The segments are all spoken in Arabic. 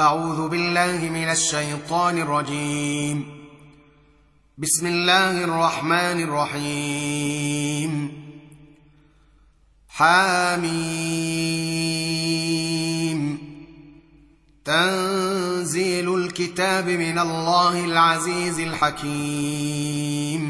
أعوذ بالله من الشيطان الرجيم. بسم الله الرحمن الرحيم. حاميم. تنزيل الكتاب من الله العزيز الحكيم.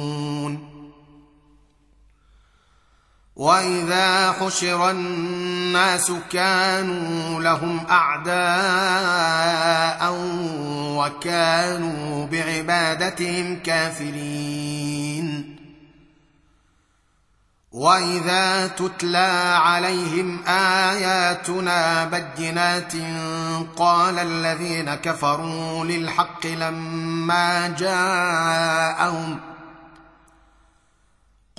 واذا حشر الناس كانوا لهم اعداء وكانوا بعبادتهم كافرين واذا تتلى عليهم اياتنا بينات قال الذين كفروا للحق لما جاءهم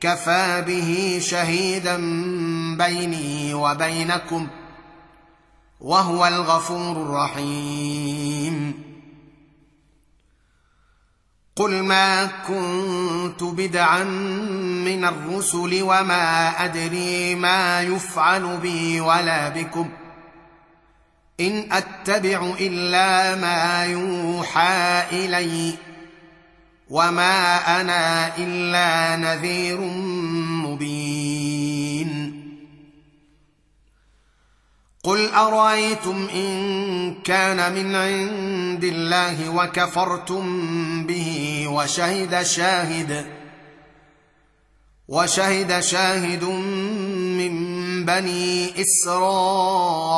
كفى به شهيدا بيني وبينكم وهو الغفور الرحيم. قل ما كنت بدعا من الرسل وما أدري ما يفعل بي ولا بكم. إن أتبع إلا ما يوحى اليّ. وما أنا الا نذير مبين قل ارايتم ان كان من عند الله وكفرتم به وشهد شاهد وشهد شاهد من بني اسرائيل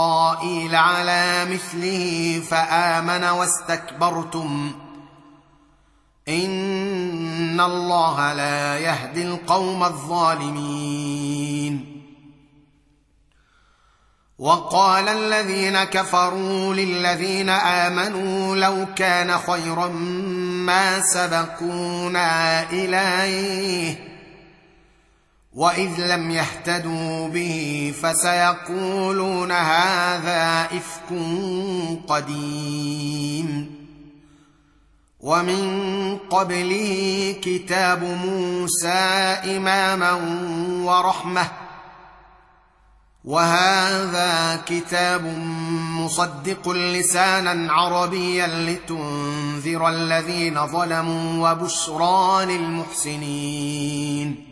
على مثله فامن واستكبرتم ان الله لا يهدي القوم الظالمين. وقال الذين كفروا للذين امنوا لو كان خيرا ما سبقونا اليه واذ لم يهتدوا به فسيقولون هذا افك قديم. ومن قبله كتاب موسى إماما ورحمة. وهذا كتاب مصدق لسانا عربيا لتنذر الذين ظلموا وبشرى للمحسنين.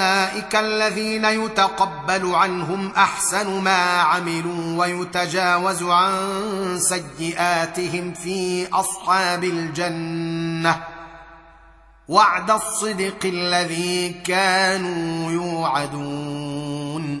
الذين يتقبل عنهم احسن ما عملوا ويتجاوز عن سيئاتهم في اصحاب الجنه وعد الصدق الذي كانوا يوعدون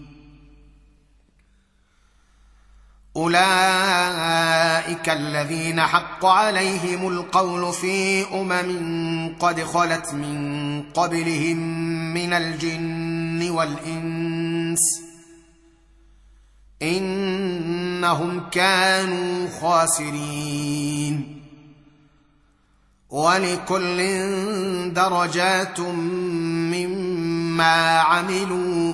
أولئك الذين حق عليهم القول في أمم قد خلت من قبلهم من الجن والإنس إنهم كانوا خاسرين ولكل درجات مما عملوا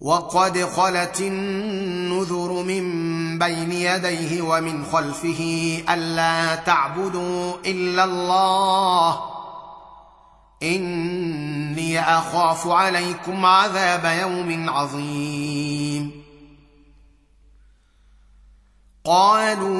وقد خلت النذر من بين يديه ومن خلفه ألا تعبدوا إلا الله. إني أخاف عليكم عذاب يوم عظيم. قالوا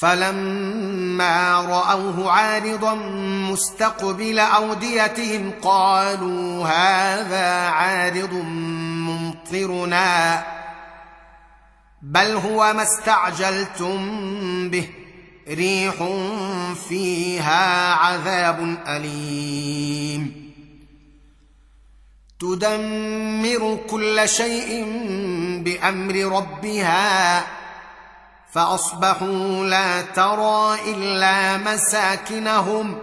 فلما رأوه عارضا مستقبل أوديتهم قالوا هذا عارض ممطرنا بل هو ما استعجلتم به ريح فيها عذاب أليم. تدمر كل شيء بأمر ربها فأصبحوا لا ترى إلا مساكنهم.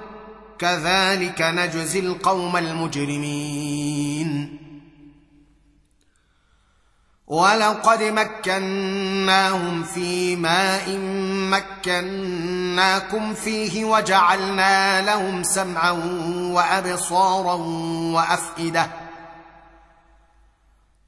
كذلك نجزي القوم المجرمين. ولقد مكناهم في ماء مكناكم فيه وجعلنا لهم سمعا وأبصارا وأفئدة.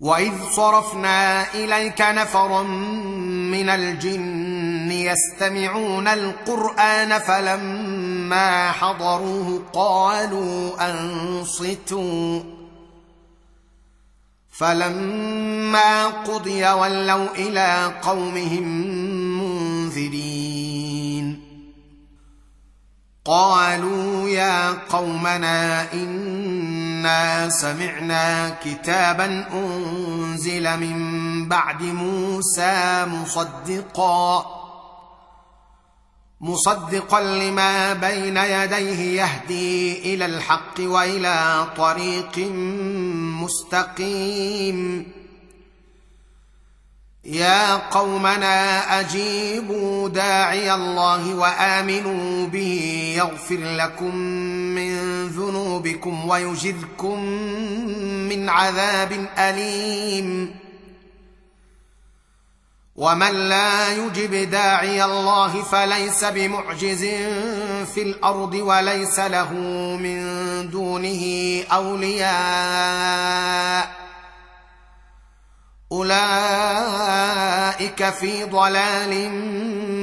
واذ صرفنا اليك نفرا من الجن يستمعون القران فلما حضروه قالوا انصتوا فلما قضي ولوا إلى قومهم منذرين قالوا يا قومنا سمعنا كتابا أنزل من بعد موسى مصدقا مصدقا لما بين يديه يهدي إلى الحق وإلى طريق مستقيم. يا قومنا أجيبوا داعي الله وآمنوا به يغفر لكم من ذنوبكم ويجركم من عذاب أليم. ومن لا يجب داعي الله فليس بمعجز في الأرض وليس له من دونه أولياء. أولئك في ضلال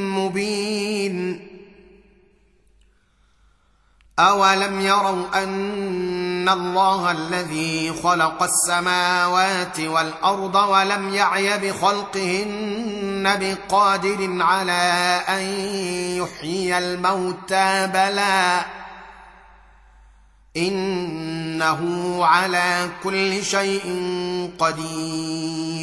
مبين. أولم يروا أن الله الذي خلق السماوات والأرض ولم يعي بخلقهن بقادر على أن يحيي الموتى بلى إنه على كل شيء قدير.